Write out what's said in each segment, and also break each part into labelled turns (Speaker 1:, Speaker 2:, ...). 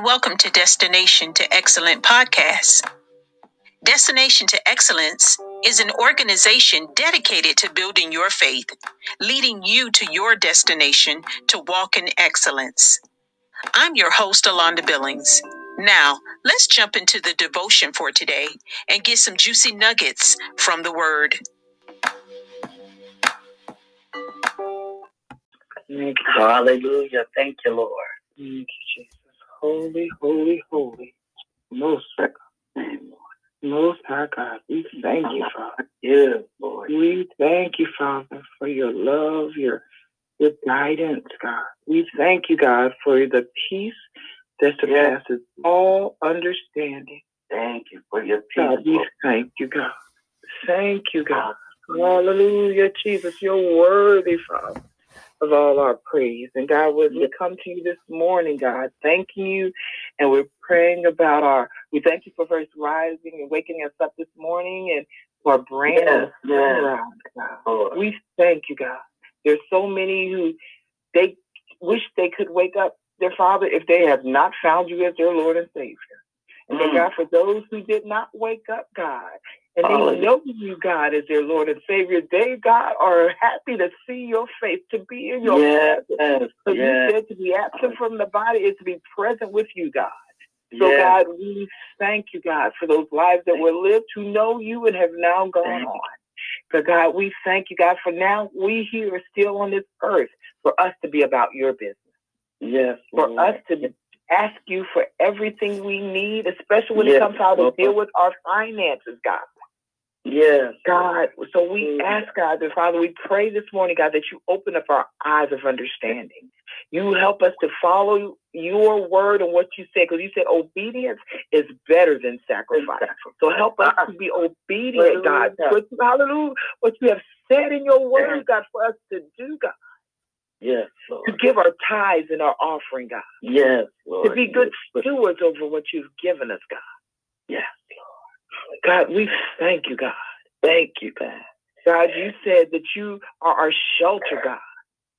Speaker 1: and welcome to Destination to Excellence podcast. Destination to Excellence is an organization dedicated to building your faith, leading you to your destination to walk in excellence. I'm your host, Alonda Billings. Now, let's jump into the devotion for today and get some juicy nuggets from the Word.
Speaker 2: Hallelujah. Thank you, Lord.
Speaker 3: Thank you, Jesus. Holy, holy, holy. Most most high God, we thank you, Father.
Speaker 2: Yes, Lord.
Speaker 3: We thank you, Father, for your love, your your guidance, God. We thank you, God, for the peace that surpasses all understanding.
Speaker 2: Thank you for your peace.
Speaker 3: God, we thank you, God. Thank you, God. Hallelujah, Jesus. You're worthy, Father, of all our praise. And God, as we come to you this morning, God, thank you, and we're praying about our, we thank you for first rising and waking us up this morning and for brand
Speaker 2: Yes,
Speaker 3: new
Speaker 2: yes.
Speaker 3: turnaround, God.
Speaker 2: Lord.
Speaker 3: We thank you, God. There's so many who they wish they could wake up their Father if they have not found you as their Lord and Savior. And
Speaker 2: Mm.
Speaker 3: God, for those who did not wake up, God, and they know you, God, as their Lord and Savior, they, God, are happy to see your face, to be in your
Speaker 2: Yes,
Speaker 3: presence. So you said to be absent from the body is to be present with you, God. So,
Speaker 2: yes.
Speaker 3: God, we thank you, God, for those lives that were lived who know you and have now gone on. So, God, we thank you, God, for now we here are still on this earth for us to be about your business,
Speaker 2: Yes,
Speaker 3: for
Speaker 2: Lord.
Speaker 3: us to ask you for everything we need, especially when
Speaker 2: Yes,
Speaker 3: it comes to how to deal with our finances, God.
Speaker 2: Yes,
Speaker 3: God, so we
Speaker 2: Mm.
Speaker 3: ask God that Father, we pray this morning, God, that you open up our eyes of understanding. You help us to follow your word and what you said, because you said obedience is better than sacrifice. So help us to be obedient, God.
Speaker 2: Hallelujah.
Speaker 3: What, hallelujah. What you have said in your word, God, for us to do, God.
Speaker 2: Yes,
Speaker 3: To give our tithes and our offering, God.
Speaker 2: Yes, Lord.
Speaker 3: To be good
Speaker 2: Yes,
Speaker 3: stewards over what you've given us, God.
Speaker 2: Yes,
Speaker 3: God, we thank you, God.
Speaker 2: Thank you, God.
Speaker 3: God, you said that you are our shelter, God.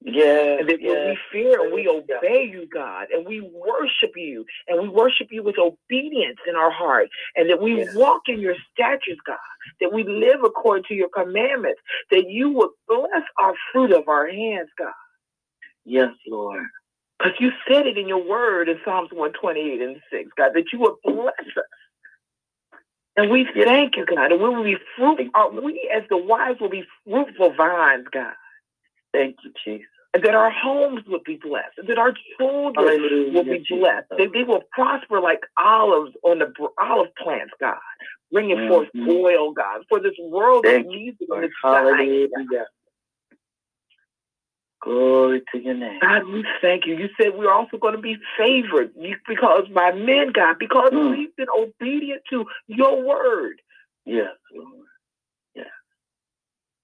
Speaker 2: Yeah.
Speaker 3: And that when
Speaker 2: yes.
Speaker 3: we fear and we obey you, God, and we worship you, and we worship you with obedience in our heart, and that we
Speaker 2: Yes.
Speaker 3: walk in your statutes, God, that we live according to your commandments, that you would bless our fruit of our hands, God.
Speaker 2: Yes, Lord.
Speaker 3: Because you said it in your word in Psalms 128 and 6, God, that you would bless us. And we thank you, God, and we will be fruitful. uh, We, as the wise, will be fruitful vines, God.
Speaker 2: Thank you, Jesus.
Speaker 3: and that our homes would be blessed, and that our children
Speaker 2: Hallelujah.
Speaker 3: will be blessed, that they will prosper like olives on the olive plants, God, bringing forth
Speaker 2: Mhm.
Speaker 3: oil, God, for this world that needs it
Speaker 2: Lord.
Speaker 3: its time.
Speaker 2: Glory to your name.
Speaker 3: God, we thank you. You said we're also going to be favored because by men, God, because
Speaker 2: Mm.
Speaker 3: we've been obedient to your word.
Speaker 2: Yes, Lord. Yes.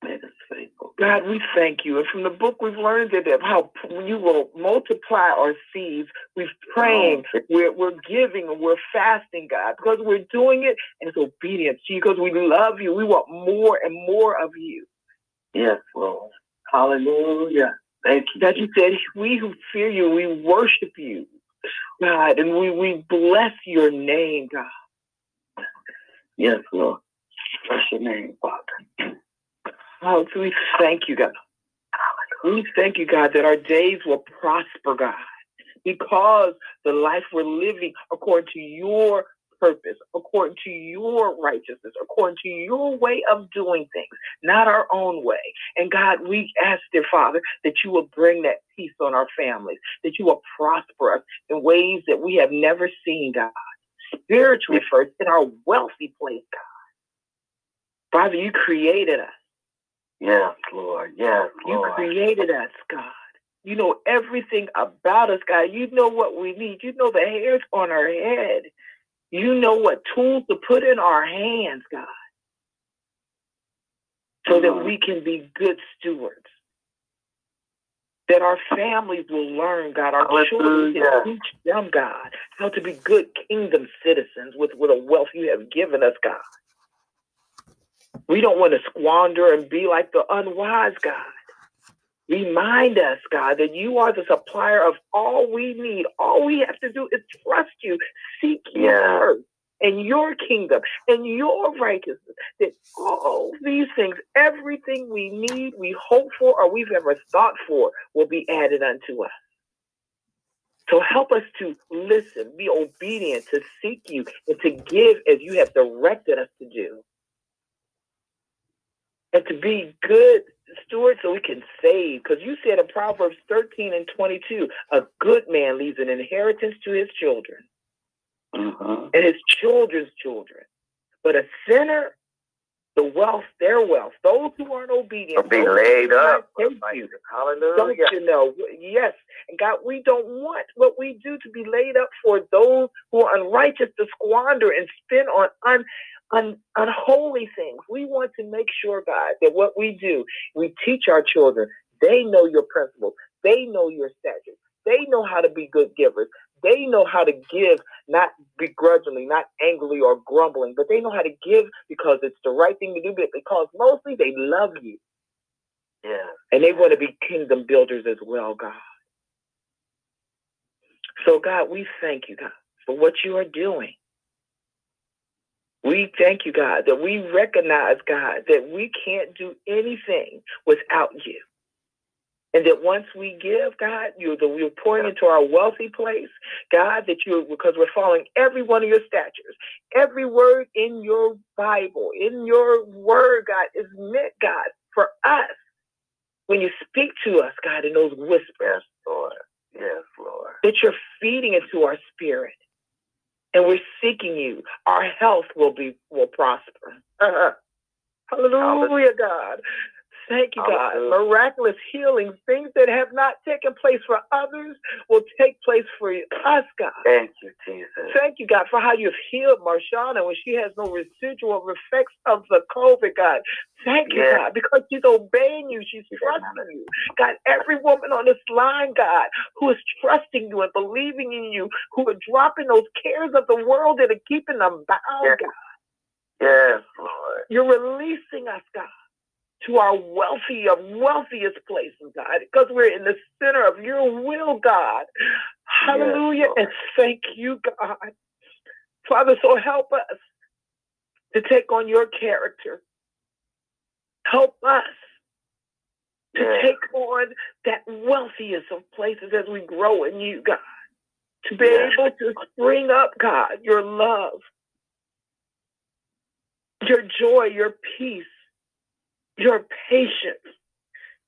Speaker 2: Make us faithful.
Speaker 3: God, we thank you. And from the book, we've learned that that how you will multiply our seeds. We're praying,
Speaker 2: Oh,
Speaker 3: we're, we're giving, and we're fasting, God, because we're doing it and it's obedience to you because we love you. We want more and more of you.
Speaker 2: Yes, Lord. Hallelujah. Thank you.
Speaker 3: God, you said, we who fear you, we worship you, God, and we, we bless your name, God.
Speaker 2: Yes, Lord. Bless your name, Father.
Speaker 3: Oh, so we thank you, God. We thank you, God, that our days will prosper, God, because the life we're living according to your purpose, according to your righteousness, according to your way of doing things, not our own way. And God, we ask, dear Father, that you will bring that peace on our families, that you will prosper us in ways that we have never seen, God, spiritually first, in our wealthy place, God. Father, you created us.
Speaker 2: Yes, Lord. Yes,
Speaker 3: You created us, God. You know everything about us, God. You know what we need. You know the hairs on our head. You know what tools to put in our hands, God, so that we can be good stewards. That our families will learn, God. Our children can teach them, God, how to be good kingdom citizens with, with a wealth you have given us, God. We don't want to squander and be like the unwise, God. Remind us, God, that you are the supplier of all we need. All we have to do is trust you, seek you first, and your kingdom and your righteousness. That all these things, everything we need, we hope for, or we've ever thought for, will be added unto us. So help us to listen, be obedient, to seek you, and to give as you have directed us to do. And to be good stewards so we can save. Because you said in Proverbs 13 and 22, a good man leaves an inheritance to his children
Speaker 2: Mm-hmm.
Speaker 3: and his children's children. But a sinner, the wealth, their wealth, those who aren't obedient,
Speaker 2: Will be laid
Speaker 3: who do not
Speaker 2: up.
Speaker 3: you, don't you know? Yes. And God, we don't want what we do to be laid up for those who are unrighteous to squander and spend on un, un, unholy things. We want to make sure, God, that what we do, we teach our children. They know your principles. They know your statutes. They know how to be good givers. They know how to give, not begrudgingly, not angrily or grumbling, but they know how to give because it's the right thing to do, but because mostly they love you.
Speaker 2: Yeah.
Speaker 3: And they want to be kingdom builders as well, God. So, God, we thank you, God, for what you are doing. We thank you, God, that we recognize, God, that we can't do anything without you. And that once we give, God, you're, the, you're pouring into our wealthy place, God, that you because we're following every one of your statutes, every word in your Bible, in your word, God, is meant, God, for us. When you speak to us, God, in those whispers,
Speaker 2: Yes, Lord. Yes, Lord.
Speaker 3: that you're feeding into our spirit, and we're seeking you, our health will be will prosper. Hallelujah, God. Thank you, God. Miraculous healing, things that have not taken place for others will take place for us, God.
Speaker 2: Thank you, Jesus.
Speaker 3: Thank you, God, for how you've healed Marshana when she has no residual effects of the COVID, God. Thank you,
Speaker 2: Yes.
Speaker 3: God, because she's obeying you. She's trusting you. God, every woman on this line, God, who is trusting you and believing in you, who are dropping those cares of the world that are keeping them bound,
Speaker 2: Yes.
Speaker 3: God.
Speaker 2: Yes, Lord.
Speaker 3: You're releasing us, God, to our wealthy of wealthiest places, oh God, because we're in the center of your will, God. Hallelujah.
Speaker 2: Lord.
Speaker 3: and thank you, God. Father, so help us to take on your character. Help us to
Speaker 2: Yes.
Speaker 3: take on that wealthiest of places as we grow in you, God. To be
Speaker 2: Yes.
Speaker 3: able to spring up, God, your love, your joy, your peace, your patience,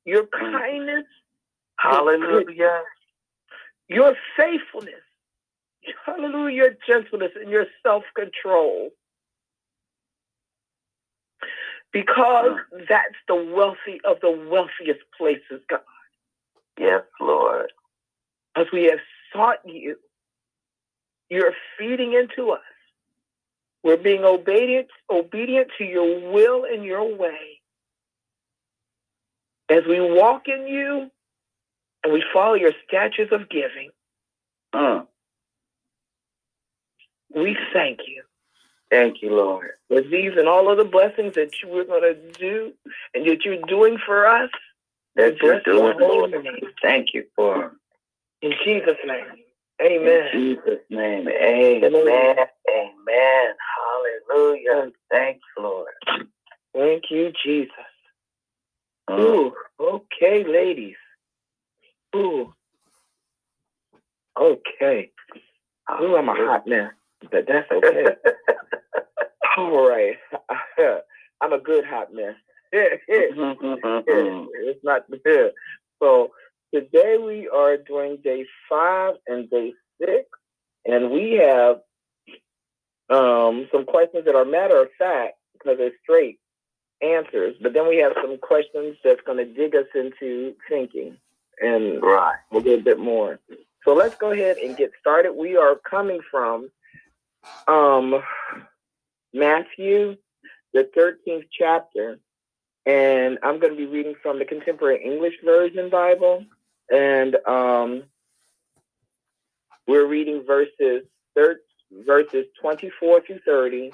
Speaker 3: your mm. kindness,
Speaker 2: Hallelujah.
Speaker 3: your faithfulness, hallelujah, your gentleness and your self control. Because mm. that's the wealthy of the wealthiest places, God.
Speaker 2: Yes, Lord.
Speaker 3: As we have sought you, you're feeding into us. We're being obedient, obedient to your will and your way. As we walk in you and we follow your statutes of giving,
Speaker 2: Mm.
Speaker 3: we thank you.
Speaker 2: Thank you, Lord.
Speaker 3: for these and all of the blessings that you were going to do and that you're doing for us.
Speaker 2: That you're doing, Lord. Thank you for.
Speaker 3: In Jesus' name. Amen.
Speaker 2: In Jesus' name. Amen. Amen. Hallelujah. Thank you, Lord.
Speaker 3: Thank you, Jesus. Ooh, okay, ladies. Ooh. Okay. Ooh, I'm a hot mess, but that's okay. All right. I'm a good hot mess. it's not good. So today we are doing day five and day six, and we have um, some questions that are matter of fact because they're straight answers, but then we have some questions that's going to dig us into thinking and
Speaker 2: right.
Speaker 3: a little bit more. So let's go ahead and get started. We are coming from um, Matthew, the 13th chapter, and I'm going to be reading from the Contemporary English Version Bible, and um, we're reading verses thir- verses 24 through 30,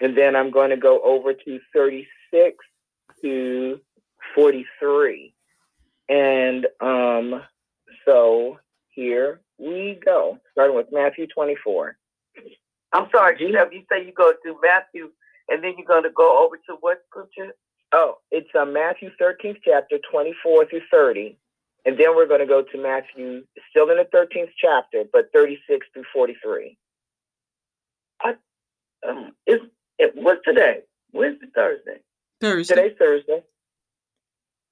Speaker 3: and then I'm going to go over to 36 to 43. And um, so here we go, starting with Matthew 24.
Speaker 2: I'm sorry, Jeff, you say you go to Matthew and then you're going to go over to what scripture?
Speaker 3: Oh, it's uh, Matthew 13th chapter, 24 through 30. And then we're going to go to Matthew, still in the 13th chapter, but 36 through 43.
Speaker 2: I, um, it's, it, what's today? Wednesday, Thursday?
Speaker 4: Thursday.
Speaker 3: Today's Thursday.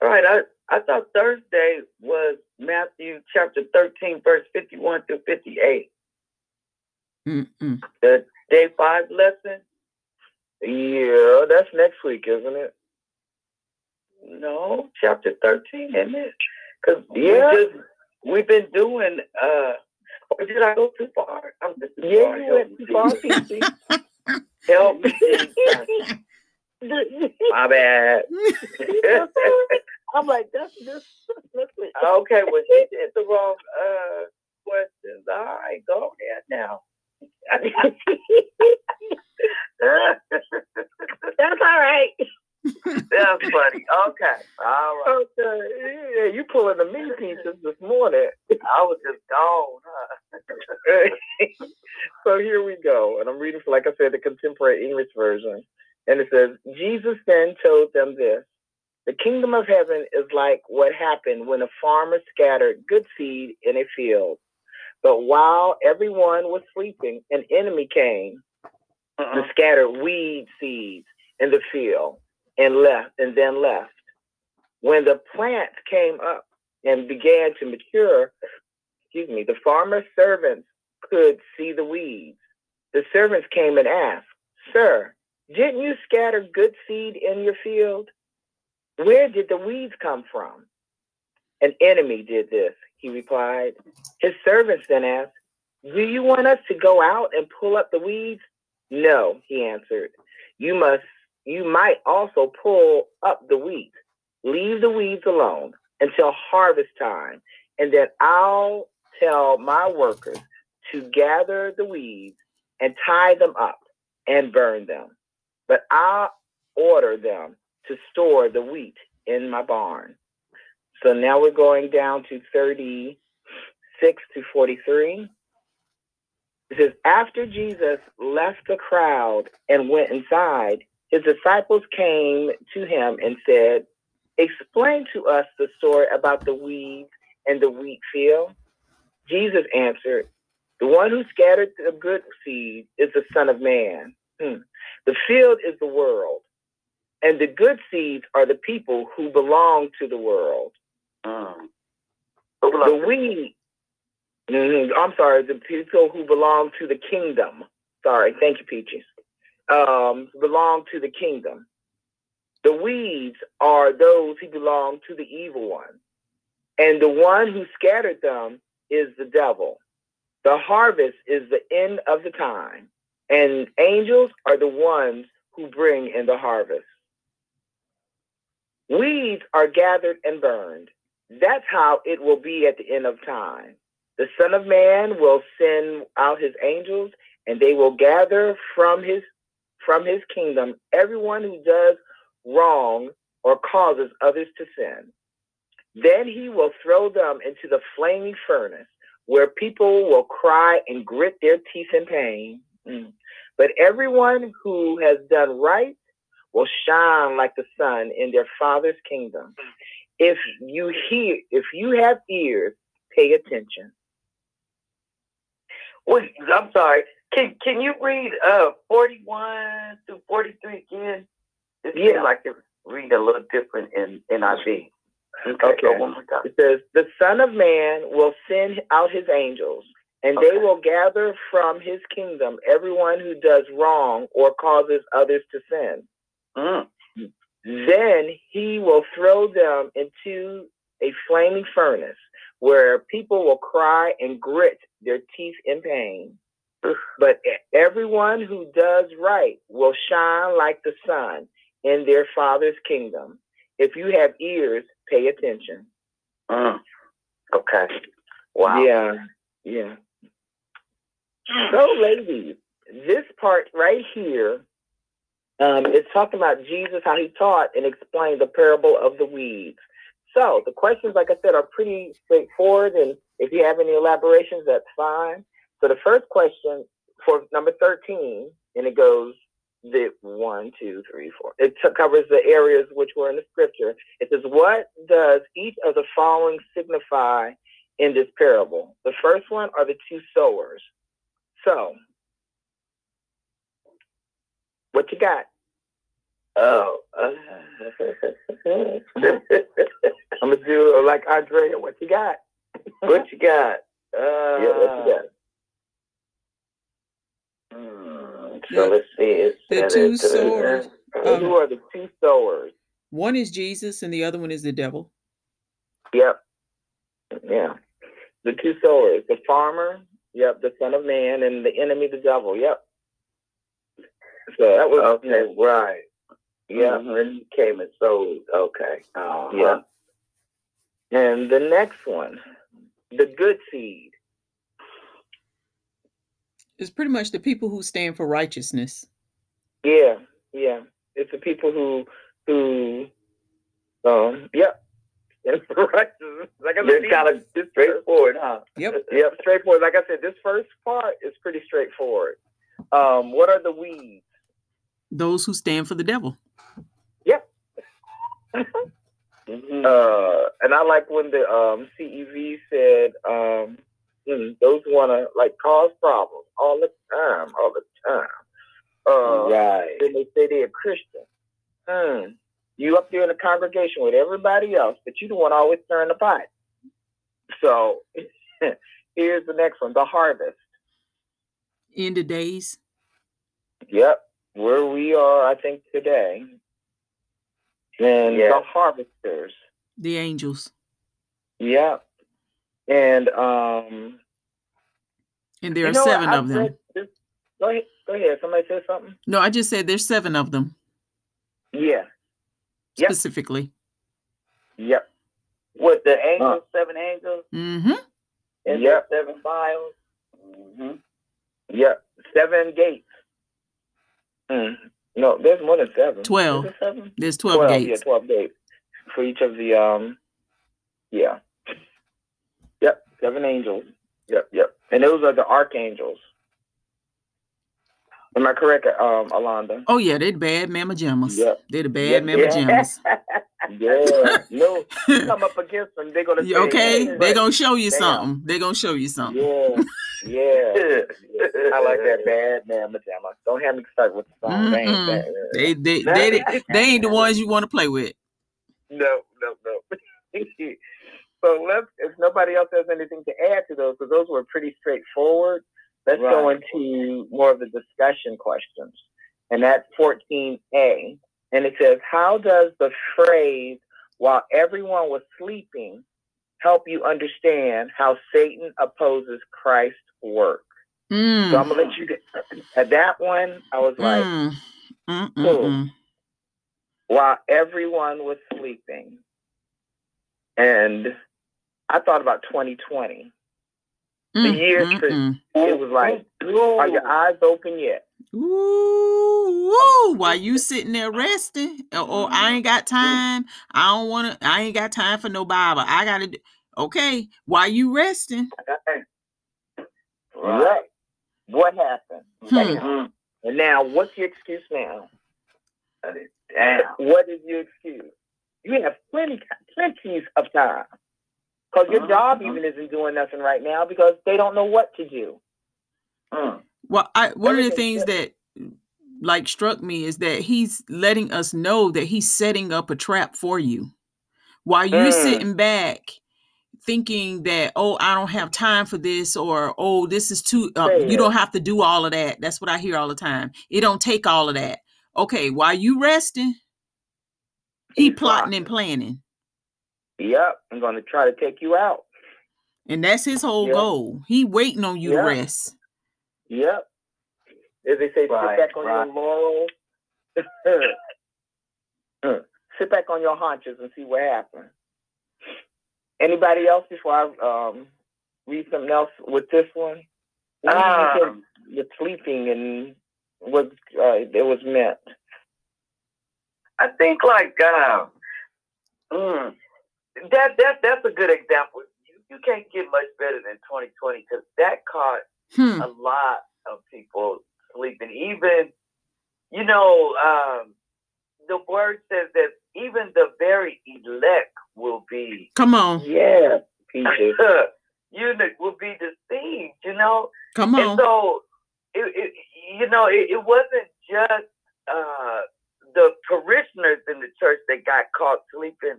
Speaker 2: All right, I, I thought Thursday was Matthew chapter 13, verse 51 through 58.
Speaker 4: Mm-mm.
Speaker 2: The day five lesson?
Speaker 3: Yeah, that's next week, isn't it?
Speaker 2: No, chapter 13, isn't it? Because
Speaker 3: Yeah.
Speaker 2: we just, we've been doing, uh, or did I go too far? I'm just
Speaker 3: Yeah,
Speaker 2: far.
Speaker 3: you
Speaker 2: Help
Speaker 3: went
Speaker 2: me,
Speaker 3: too far,
Speaker 2: Help me, Jesus. My bad.
Speaker 3: I'm like, that's just,
Speaker 2: okay, well, he did the wrong uh, questions. All right, go ahead now.
Speaker 3: That's all right.
Speaker 2: That's funny. Okay, all right.
Speaker 3: Okay, yeah, you pulling the meat pieces this morning.
Speaker 2: I was just gone, huh?
Speaker 3: so here we go. And I'm reading, for, like I said, the contemporary English version. And it says, Jesus then told them this The kingdom of heaven is like what happened when a farmer scattered good seed in a field. But while everyone was sleeping, an enemy came and
Speaker 2: Uh-uh.
Speaker 3: scattered weed seeds in the field and left and then left. When the plants came up and began to mature, excuse me, the farmer's servants could see the weeds. The servants came and asked, Sir, didn't you scatter good seed in your field? Where did the weeds come from? An enemy did this, he replied. His servants then asked, Do you want us to go out and pull up the weeds? No, he answered. You must you might also pull up the wheat. Leave the weeds alone until harvest time, and then I'll tell my workers to gather the weeds and tie them up and burn them. But I'll order them to store the wheat in my barn. So now we're going down to 36 to 43. It says, After Jesus left the crowd and went inside, his disciples came to him and said, Explain to us the story about the weeds and the wheat field. Jesus answered, The one who scattered the good seed is the Son of Man. Hmm. The field is the world, and the good seeds are the people who belong to the world.
Speaker 2: Mm.
Speaker 3: The weed, Mhm, I'm sorry, the people who belong to the kingdom. Sorry, thank you, Peaches. Um, belong to the kingdom. The weeds are those who belong to the evil one. And the one who scattered them is the devil. The harvest is the end of the time, and angels are the ones who bring in the harvest. Weeds are gathered and burned. That's how it will be at the end of time. The Son of Man will send out his angels, and they will gather from his from his kingdom everyone who does wrong or causes others to sin. Then he will throw them into the flaming furnace, where people will cry and grit their teeth in pain. Mm. But everyone who has done right will shine like the sun in their Father's kingdom. If you hear, if you have ears, pay attention.
Speaker 2: Wait, I'm sorry. Can can you read uh 41 to 43 again? It seems
Speaker 3: Yeah.
Speaker 2: like it read a little different in NIV. Okay,
Speaker 3: Okay.
Speaker 2: go one more time.
Speaker 3: It says, The Son of Man will send out his angels, and they will gather from his kingdom everyone who does wrong or causes others to sin.
Speaker 2: Mm.
Speaker 3: Then he will throw them into a flaming furnace where people will cry and grit their teeth in pain. But everyone who does right will shine like the sun in their Father's kingdom. If you have ears, pay attention.
Speaker 2: Mm. Okay. Wow.
Speaker 3: Yeah, yeah. So, ladies, this part right here um, is talking about Jesus, how he taught and explained the parable of the weeds. So the questions, like I said, are pretty straightforward. And if you have any elaborations, that's fine. So the first question for number 13, and it goes the one, two, three, four. It t- covers the areas which were in the scripture. It says, What does each of the following signify in this parable? The first one are the two sowers. So, what you got?
Speaker 2: Oh. Uh,
Speaker 3: I'm gonna do like Andrea. What you got?
Speaker 2: what you got? Uh,
Speaker 3: Yeah, what you got?
Speaker 2: hmm, So let's see. It
Speaker 4: The two
Speaker 2: it, uh,
Speaker 4: swords. Um,
Speaker 3: Who are the two sowers?
Speaker 4: One is Jesus and the other one is the devil.
Speaker 3: Yep. Yeah. The two sowers. The farmer, yep, the son of man, and the enemy, the devil. Yep. So that was
Speaker 2: Okay, right.
Speaker 3: Yeah.
Speaker 2: Mhm, And he came and sold. Okay. Uh-huh.
Speaker 3: Yeah. And the next one, the good seed.
Speaker 4: It's pretty much the people who stand for righteousness.
Speaker 3: Yeah, yeah. It's the people who who um yep. And right. Like I said,
Speaker 2: It's kind of
Speaker 3: this
Speaker 2: straightforward, huh?
Speaker 4: Yep.
Speaker 3: Yep, straightforward. Like I said, this first part is pretty straightforward. Um, what are the weeds?
Speaker 4: Those who stand for the devil.
Speaker 2: Mhm.
Speaker 3: Uh, and I like when the um, CEV said um, mm, those want to like cause problems all the time, all the time. Uh,
Speaker 2: right.
Speaker 3: Then they say they're Christian. Hmm. You up there in the congregation with everybody else, but you the one always stirring the pot. So here's the next one: the harvest.
Speaker 4: End of days.
Speaker 3: Yep, where we are, I think today. And
Speaker 2: Yeah.
Speaker 3: the harvesters.
Speaker 4: The angels.
Speaker 3: Yep. And um,
Speaker 4: And there
Speaker 3: you
Speaker 4: are
Speaker 3: know
Speaker 4: seven
Speaker 3: I've
Speaker 4: of them.
Speaker 3: read Go ahead. Go ahead. Somebody say something.
Speaker 4: No, I just said there's seven of them
Speaker 3: Yeah. Yep.
Speaker 4: specifically.
Speaker 3: Yep.
Speaker 2: With the angels, seven angels,
Speaker 4: Mm-hmm.
Speaker 2: and
Speaker 3: Yep.
Speaker 2: the seven vials. hmm
Speaker 3: Yep. Seven gates. Mm. No, there's more than seven.
Speaker 4: Twelve.
Speaker 3: it seven?
Speaker 4: There's 12,
Speaker 3: Yeah,
Speaker 4: gates.
Speaker 3: twelve gates for each of the um. Yeah. Yep. Seven angels. Yep. Yep. And those are the archangels. Am I correct, um, Alonda?
Speaker 4: Oh yeah, they're the bad mamma jammas.
Speaker 3: Yep.
Speaker 4: They're the bad
Speaker 3: Yep,
Speaker 4: mamma
Speaker 3: yeah. yeah. No, you come up against them, they're gonna say,
Speaker 4: okay,
Speaker 3: hey,
Speaker 4: they're gonna show you
Speaker 3: Damn.
Speaker 4: something. They're gonna show you something.
Speaker 3: Yeah. Yeah. I like that bad pajama. Don't have me start with the song. They ain't
Speaker 4: Mm-mm.
Speaker 3: that.
Speaker 4: They they they, they ain't the ones you want to play with.
Speaker 3: No, no, no. so let's. If nobody else has anything to add to those, because those were pretty straightforward. Let's go into more of the discussion questions, and that's 14a. And it says, "How does the phrase "while everyone was sleeping" help you understand how Satan opposes Christ's work?"
Speaker 4: Mm.
Speaker 3: So I'm gonna let you get at that one. I was like,
Speaker 4: Mm. Mm, mm,
Speaker 3: Cool. while everyone was sleeping. And I thought about 2020.
Speaker 4: Mm,
Speaker 3: year
Speaker 4: mm,
Speaker 3: trip.
Speaker 4: mm.
Speaker 3: It was like, are your eyes open yet?
Speaker 4: Ooh, ooh, while you sitting there resting, or, or I ain't got time. I don't want to. I ain't got time for no Bible. I gotta. do Okay, while you resting,
Speaker 3: Right. What happened?
Speaker 4: Hmm.
Speaker 3: And now, what's your excuse now?
Speaker 2: Damn.
Speaker 3: What is your excuse? You have plenty, plenty of time. Because your job even isn't doing nothing right now because they don't know what to do.
Speaker 2: Mm.
Speaker 4: well, I one of the
Speaker 3: Everything-
Speaker 4: things that like struck me is that he's letting us know that he's setting up a trap for you. While you're
Speaker 3: Mm.
Speaker 4: sitting back thinking that oh i don't have time for this or oh this is too uh, you
Speaker 3: it.
Speaker 4: don't have to do all of that. That's what i hear all the time. It don't take all of that. Okay while you resting he plotting and planning
Speaker 3: Yep, I'm going to try to take you out.
Speaker 4: and that's his whole
Speaker 3: Yeah.
Speaker 4: goal he waiting on you
Speaker 3: Yeah.
Speaker 4: to rest
Speaker 3: Yep. As they say,
Speaker 2: Right,
Speaker 3: sit back on
Speaker 2: right.
Speaker 3: your laurels. sit back on your haunches and see what happens. Anybody else before I um, read something else with this one? What do you think
Speaker 2: Um,
Speaker 3: the sleeping and what uh, it was meant.
Speaker 2: I think like uh, mm, that that that's a good example. You, you can't get much better than 2020 because that caught
Speaker 4: Hmm.
Speaker 2: a lot of people sleeping. Even, you know, um, the word says that even the very elect will be,
Speaker 4: Come on.
Speaker 3: Yeah, Peter.
Speaker 2: you know, will be deceived. You know,
Speaker 4: Come
Speaker 2: and
Speaker 4: on.
Speaker 2: so it, it you know, it, it wasn't just uh, the parishioners in the church that got caught sleeping.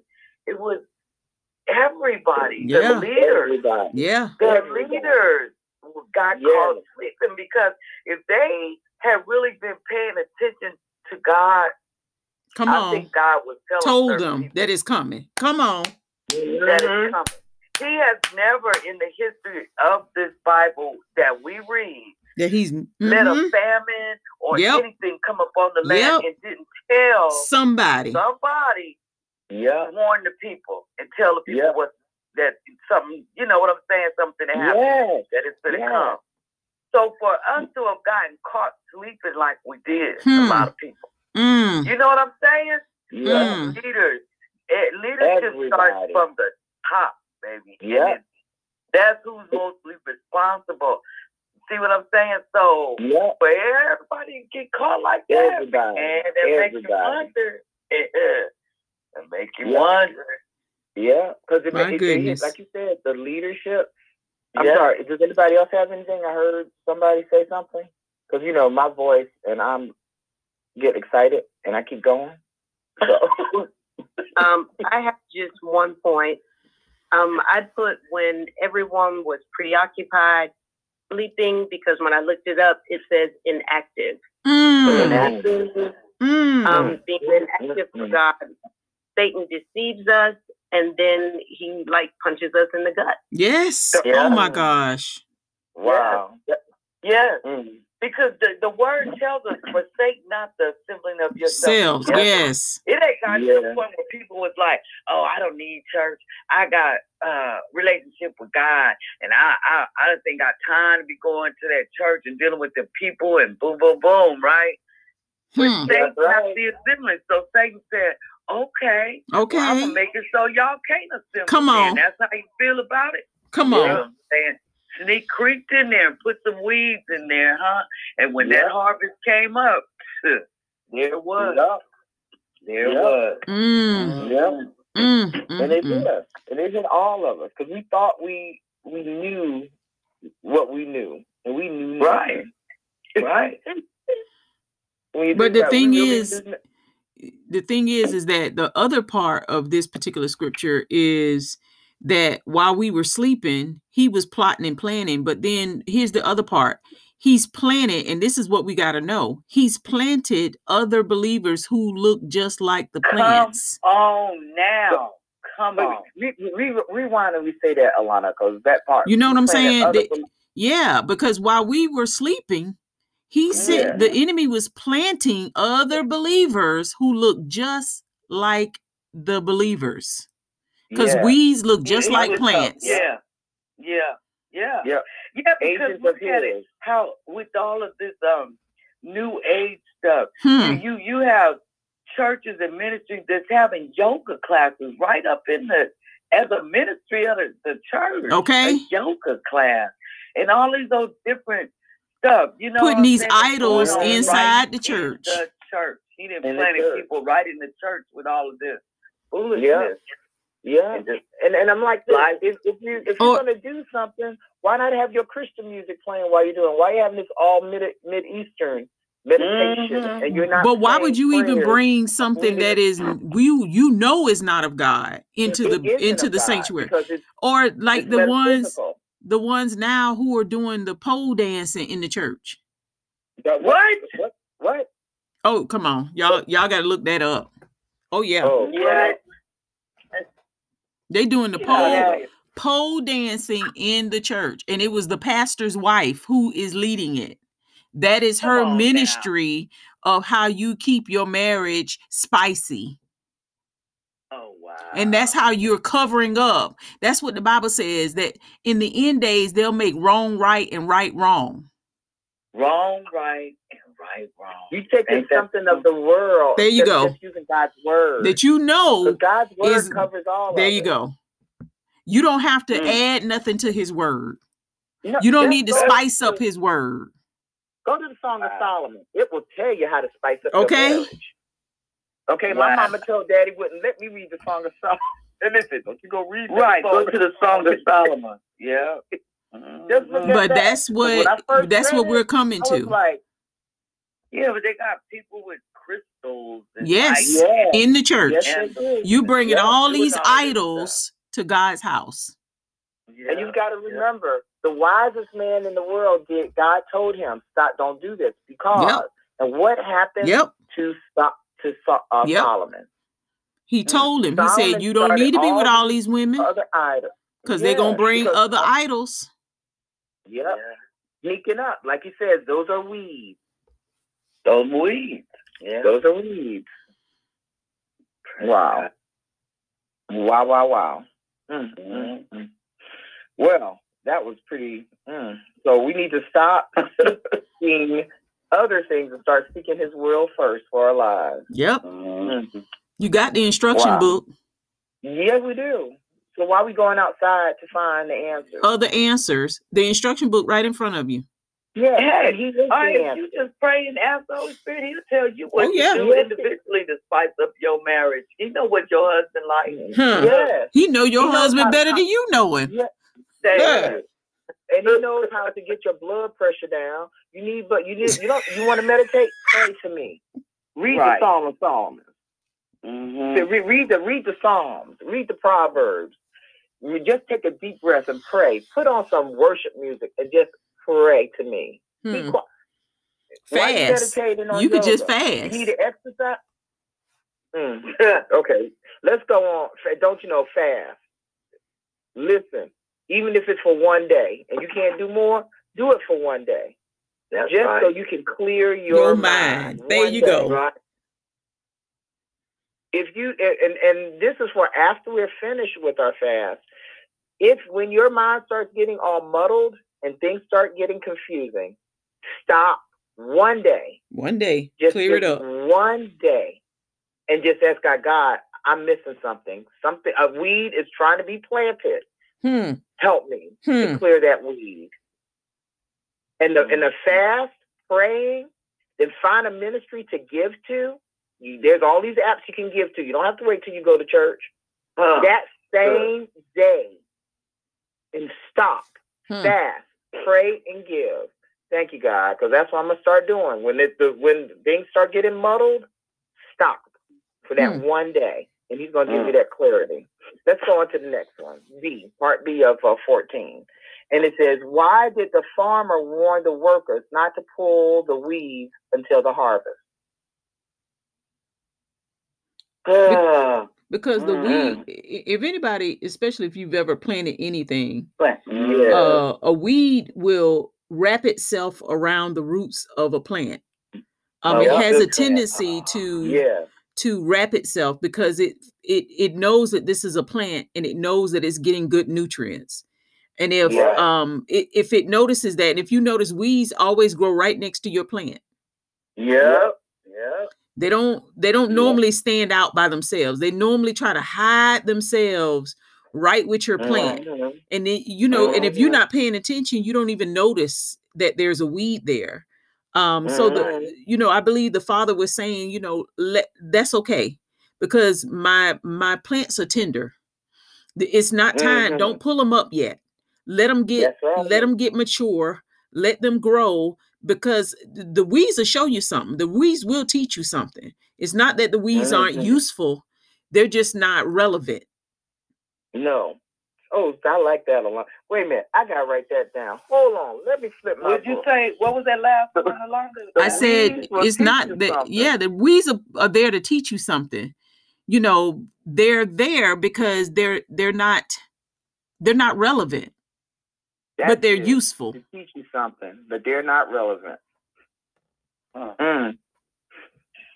Speaker 2: It was everybody,
Speaker 4: Yeah.
Speaker 2: the leaders
Speaker 3: Everybody.
Speaker 4: Yeah.
Speaker 2: the leaders got
Speaker 3: Yes.
Speaker 2: caught sleeping because if they had really been paying attention to God,
Speaker 4: Come
Speaker 2: I
Speaker 4: on.
Speaker 2: think God would tell
Speaker 4: Told them
Speaker 2: people
Speaker 4: that it's coming. Come on.
Speaker 2: that
Speaker 3: Mhm.
Speaker 2: it's coming. He has never in the history of this Bible that we read
Speaker 4: That he's
Speaker 2: let
Speaker 4: mhm.
Speaker 2: a famine or
Speaker 4: Yep.
Speaker 2: anything come upon the land
Speaker 4: Yep.
Speaker 2: and didn't tell
Speaker 4: somebody.
Speaker 2: somebody
Speaker 3: Yeah.
Speaker 2: warn the people and tell the people
Speaker 3: Yeah.
Speaker 2: what that something you know what I'm saying something that happened
Speaker 3: Yes.
Speaker 2: that it's gonna
Speaker 3: Yeah.
Speaker 2: come. So for us to have gotten caught sleeping like we did,
Speaker 4: Hmm.
Speaker 2: a lot of people.
Speaker 4: Mm.
Speaker 2: You know what I'm saying?
Speaker 3: Yeah.
Speaker 4: Mm.
Speaker 2: Leaders. Eh, leadership starts from the top, baby.
Speaker 3: Yeah.
Speaker 2: That's who's mostly responsible. See what I'm saying? So
Speaker 3: Yeah.
Speaker 2: for everybody to get caught like that,
Speaker 3: Everybody.
Speaker 2: and it makes you
Speaker 3: Everybody.
Speaker 2: wonder. It, uh, it make you
Speaker 3: Yeah.
Speaker 2: wonder.
Speaker 3: Yeah. Because it,
Speaker 4: My
Speaker 3: it, it, like you said, the leadership. I'm
Speaker 2: Yeah.
Speaker 3: sorry. Does anybody else have anything? I heard somebody say something. Because you know my voice, and I'm get excited, and I keep going. So
Speaker 5: Um, I have just one point. Um, I'd put when everyone was preoccupied sleeping because when I looked it up, it says inactive.
Speaker 4: Mm.
Speaker 5: Inactive,
Speaker 4: Mm.
Speaker 5: um, being inactive for God. Satan deceives us and then he like punches us in the gut.
Speaker 4: yes.
Speaker 3: Yeah.
Speaker 4: Oh my gosh.
Speaker 3: wow.
Speaker 2: Yes.
Speaker 3: Mm.
Speaker 2: Because the, the word tells us, forsake not the assembling of yourself.
Speaker 4: Selves. Yes.
Speaker 2: It ain't got to
Speaker 3: Yeah.
Speaker 2: the point where people was like, "Oh, I don't need church. I got uh relationship with God, and I I I don't think I got time to be going to that church and dealing with the people and boom boom boom, right?" But
Speaker 4: Hmm.
Speaker 2: Satan
Speaker 3: right.
Speaker 2: have the assembly, so Satan said, "Okay, well, I'm
Speaker 4: Okay.
Speaker 2: gonna make it so y'all can't assemble."
Speaker 4: Come
Speaker 2: then.
Speaker 4: on.
Speaker 2: that's how you feel about it.
Speaker 4: Come
Speaker 2: You know
Speaker 4: on.
Speaker 2: what I'm? Sneak creeped in there and put some weeds in there, huh? And when
Speaker 3: Yeah.
Speaker 2: that harvest came up, there it was.
Speaker 3: Yeah.
Speaker 2: There it
Speaker 3: Yeah.
Speaker 2: was.
Speaker 4: Mm.
Speaker 3: Yeah.
Speaker 4: Mm. Mm.
Speaker 3: And it's
Speaker 4: mm.
Speaker 3: us. And it's in all of us. Because we thought we we knew what we knew. And we knew
Speaker 2: Right.
Speaker 3: nothing.
Speaker 2: Right.
Speaker 3: When
Speaker 4: But the
Speaker 3: about it, we
Speaker 4: thing
Speaker 3: really
Speaker 4: is-
Speaker 3: didn't-
Speaker 4: the thing is is that the other part of this particular scripture is that while we were sleeping he was plotting and planning but then here's the other part he's planted and this is what we got to know he's planted other believers who look just like the
Speaker 2: Come
Speaker 4: plants
Speaker 2: Oh, now. Come on.
Speaker 3: re, re, rewind and we say that, Alonda, because that part.
Speaker 4: You know what I'm
Speaker 3: saying
Speaker 4: saying?
Speaker 3: that other
Speaker 4: That-
Speaker 3: bel-
Speaker 4: yeah because while we were sleeping he said the enemy was planting other believers who look just like the believers because
Speaker 3: yeah.
Speaker 4: weeds look just
Speaker 2: It
Speaker 4: like plants
Speaker 2: tough. Yeah. Yeah. Yeah.
Speaker 3: Yeah.
Speaker 2: Yeah, because
Speaker 3: Agents
Speaker 2: look at it. How with all of this um new age stuff,
Speaker 4: Hmm.
Speaker 2: you you have churches and ministries that's having yoga classes right up in the as a ministry of the, the church.
Speaker 4: Okay.
Speaker 2: A yoga class and all these those different stuff. You know,
Speaker 4: Putting these idols
Speaker 3: inside
Speaker 2: right
Speaker 4: the
Speaker 2: in
Speaker 4: church.
Speaker 2: The church. He didn't
Speaker 3: In
Speaker 2: planted people right in the church with all of this foolishness.
Speaker 3: Yeah. Yeah.
Speaker 2: And just
Speaker 3: And and I'm like, this,
Speaker 2: Like-
Speaker 3: if, if you if you're gonna do something, why not have your Christian music playing while you're doing? Why are you having this all mid mid Eastern meditation
Speaker 2: Mhm.
Speaker 3: and you're not?
Speaker 4: But why would you even bring something that is you you know is not of God into
Speaker 3: It
Speaker 4: the into the
Speaker 3: God
Speaker 4: sanctuary,
Speaker 3: because it's,
Speaker 4: or like
Speaker 3: it's
Speaker 4: the ones
Speaker 3: metaphysical.
Speaker 4: The ones now who are doing the pole dancing in the church?
Speaker 2: What?
Speaker 3: What? What?
Speaker 4: Oh, come on, y'all y'all got to look that up. Oh yeah,
Speaker 3: Oh,
Speaker 2: Yeah.
Speaker 4: they doing the pole
Speaker 2: out of here.
Speaker 4: pole dancing in the church, and it was the pastor's wife who is leading it. That is
Speaker 2: Come
Speaker 4: her
Speaker 2: on now.
Speaker 4: ministry of how you keep your marriage spicy.
Speaker 2: Wow.
Speaker 4: And that's how you're covering up. That's what the Bible says that in the end days they'll make wrong right and right wrong.
Speaker 2: wrong, right, and right, wrong.
Speaker 3: You're taking
Speaker 2: Ain't that
Speaker 3: something of the world.
Speaker 4: There you go.
Speaker 3: Using God's word.
Speaker 4: that you know
Speaker 3: God's word
Speaker 4: is-
Speaker 3: covers all.
Speaker 4: there
Speaker 3: of
Speaker 4: you
Speaker 3: it.
Speaker 4: go you don't have to
Speaker 3: Mm.
Speaker 4: add nothing to his word
Speaker 3: No,
Speaker 4: you don't need to spice up his word
Speaker 3: Go to the Song of
Speaker 2: Wow.
Speaker 3: Solomon. It will tell you how to spice up
Speaker 4: Okay.
Speaker 3: your marriage. Okay, my
Speaker 2: Wow.
Speaker 3: mama told daddy wouldn't let me read the Song of Solomon. And listen, don't you go read that
Speaker 2: Right, go to the Song of Solomon. Yeah.
Speaker 3: Just look
Speaker 4: but that's what that's what we're coming
Speaker 3: I was
Speaker 4: to
Speaker 3: like,
Speaker 2: Yeah, but they got people with crystals. And
Speaker 4: Yes.
Speaker 2: lights.
Speaker 3: yeah.
Speaker 4: in the church
Speaker 3: Yes,
Speaker 2: And
Speaker 3: do.
Speaker 4: you bringing
Speaker 3: Yeah,
Speaker 4: all
Speaker 2: doing
Speaker 4: these
Speaker 2: all
Speaker 4: idols to god's house
Speaker 2: Yeah.
Speaker 3: And you've got to remember, the wisest man in the world did. God told him, "Stop! Don't do this." Because,
Speaker 4: Yep.
Speaker 3: and what happened
Speaker 4: yep
Speaker 3: to stop to uh,
Speaker 4: Yep.
Speaker 3: Solomon?
Speaker 4: he
Speaker 2: Mm.
Speaker 4: told him he said you don't need to be with
Speaker 3: all
Speaker 4: these women
Speaker 3: Other idols.
Speaker 4: because they're gonna bring
Speaker 3: because-
Speaker 4: other idols
Speaker 3: Yep.
Speaker 2: Yeah.
Speaker 3: Sneaking up, like he says, those are weeds.
Speaker 2: Those weeds. Yeah.
Speaker 3: Those are weeds. Wow. Wow, wow, wow. Mm, mm,
Speaker 2: Mhm.
Speaker 3: mm. Well, that was pretty. Mm. So we need to stop seeking other things and start seeking His will first for our lives.
Speaker 4: yep
Speaker 2: Mhm.
Speaker 4: you got the instruction
Speaker 3: Wow.
Speaker 4: book
Speaker 3: Yeah, we do. So why are we going outside to find the answers?
Speaker 4: other answers the instruction book right in front of you
Speaker 3: yeah,
Speaker 2: Hey,
Speaker 3: and He is
Speaker 2: All
Speaker 3: the
Speaker 2: right, if you just pray and ask the Holy Spirit, He'll tell you what
Speaker 4: Oh, yeah.
Speaker 2: to do individually to spice up your marriage. He know what your husband likes.
Speaker 4: Huh.
Speaker 3: Yes.
Speaker 4: he know your
Speaker 3: He
Speaker 4: husband
Speaker 3: how-
Speaker 4: better than you know him
Speaker 3: Yeah.
Speaker 2: Say,
Speaker 4: Yeah.
Speaker 3: And he knows how to get your blood pressure down. You need, but you need, you don't, you want to meditate? Pray to me. Read
Speaker 2: Right.
Speaker 3: the Psalm of Psalms.
Speaker 2: Mhm.
Speaker 3: Say, Read the, read the Psalms. Read the Proverbs. You just take a deep breath and pray. Put on some worship music and just pray to me. Be
Speaker 4: Hmm.
Speaker 3: quiet. While you
Speaker 4: fast
Speaker 3: meditating on
Speaker 4: you could just fast
Speaker 3: You need to exercise. Mm. okay, let's go on. Don't you know fast? Listen, even if it's for one day and you can't do more, do it for one day,
Speaker 2: That's
Speaker 3: just
Speaker 2: right.
Speaker 3: so you can clear your,
Speaker 4: Your
Speaker 3: mind.
Speaker 4: mind. There you
Speaker 3: day,
Speaker 4: go.
Speaker 3: right? If you and and this is for after we're finished with our fast. If when your mind starts getting all muddled and things start getting confusing, stop one day
Speaker 4: one day
Speaker 3: just
Speaker 4: clear it up
Speaker 3: one day and just ask God, God, I'm missing something. Something a weed is trying to be planted.
Speaker 4: Hmm
Speaker 3: Help me
Speaker 4: hmm
Speaker 3: to clear that weed. And the and the fast, praying, then find a ministry to give to. You, there's all these apps you can give to. You don't have to wait till you go to church.
Speaker 2: Huh.
Speaker 3: That same day, and stop,
Speaker 4: Hmm.
Speaker 3: fast, pray, and give. Thank you, God, because that's what I'm gonna start doing. When it, the when things start getting muddled, stop for that
Speaker 4: Hmm.
Speaker 3: one day, and He's gonna give
Speaker 2: Hmm.
Speaker 3: you that clarity. Let's go on to the next one. B, part B of uh, 14, and it says, "Why did the farmer warn the workers not to pull the weeds until the harvest?"
Speaker 2: Ah,
Speaker 4: because the
Speaker 2: Mhm.
Speaker 4: weed if anybody especially if you've ever planted anything
Speaker 3: Yeah.
Speaker 4: uh, a weed will wrap itself around the roots of a plant um,
Speaker 2: Oh,
Speaker 4: it has a
Speaker 2: Good plant.
Speaker 4: tendency to
Speaker 3: yeah,
Speaker 4: to wrap itself because it it it knows that this is a plant and it knows that it's getting good nutrients and if
Speaker 3: Yeah.
Speaker 4: um i if it notices that and if you notice weeds always grow right next to your plant
Speaker 3: Yeah, yeah.
Speaker 4: they don't they don't
Speaker 3: Yeah.
Speaker 4: normally stand out by themselves they normally try to hide themselves right with your plant
Speaker 3: Mhm.
Speaker 4: and then you know and if you're
Speaker 3: Mhm.
Speaker 4: not paying attention you don't even notice that there's a weed there um so the you know i believe the father was saying you know let that's okay because my my plants are tender it's not time
Speaker 3: Mhm.
Speaker 4: don't pull them up yet let them get
Speaker 3: right.
Speaker 4: let them get mature let them grow because the weeds will show you something the weeds will teach you something it's not that the weeds aren't
Speaker 3: Mhm.
Speaker 4: useful they're just not relevant
Speaker 3: No. Oh, I like that a lot. Wait a minute, I gotta write that down. Hold on, let me flip my.
Speaker 2: What'd you say? What was that last one, Alonda?
Speaker 3: The
Speaker 4: I said it's not that.
Speaker 3: something.
Speaker 4: Yeah, the weeds are, are there to teach you something. You know, they're there because they're they're not they're not relevant, but they're
Speaker 3: it,
Speaker 4: useful.
Speaker 3: to teach you something, but they're not relevant.
Speaker 2: Huh.
Speaker 3: Mm.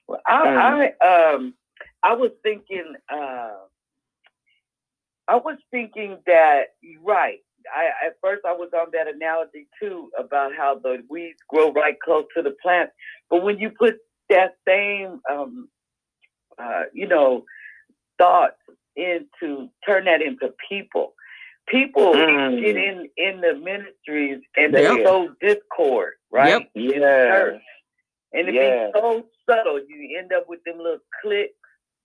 Speaker 2: Well, I, I um I was thinking uh I was thinking that right I at first I was on that analogy too about how the weeds grow right close to the plant, but when you put that same, um, uh, you know, thought into turn that into people. People
Speaker 3: Mm.
Speaker 2: get in in the ministries and they
Speaker 6: Yep.
Speaker 2: sow discord, right?
Speaker 6: Yep.
Speaker 3: Yeah.
Speaker 2: And it
Speaker 3: Yeah.
Speaker 2: be so subtle, you end up with them little cliques,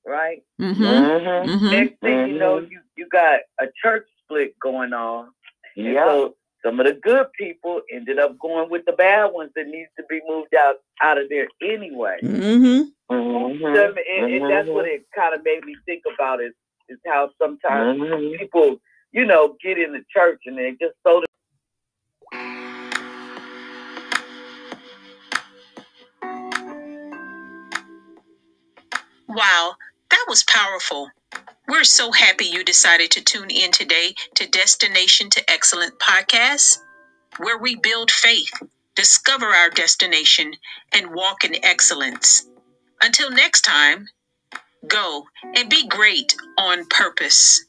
Speaker 2: right?
Speaker 6: Mm-hmm.
Speaker 3: Mm-hmm.
Speaker 6: Mm-hmm.
Speaker 2: Next thing you know,
Speaker 3: Mhm.
Speaker 2: you you got a church split going on.
Speaker 3: Yeah.
Speaker 2: so some of the good people ended up going with the bad ones that needs to be moved out out of there anyway.
Speaker 6: Mm-hmm.
Speaker 3: Mhm.
Speaker 2: And, and that's what it kind of made me think about is is how sometimes people, you know, get in the church and they just so
Speaker 4: Wow, that was powerful. We're so happy you decided to tune in today to Destination to Excellence podcast, where we build faith, discover our destination, and walk in excellence. Until next time, go and be great on purpose.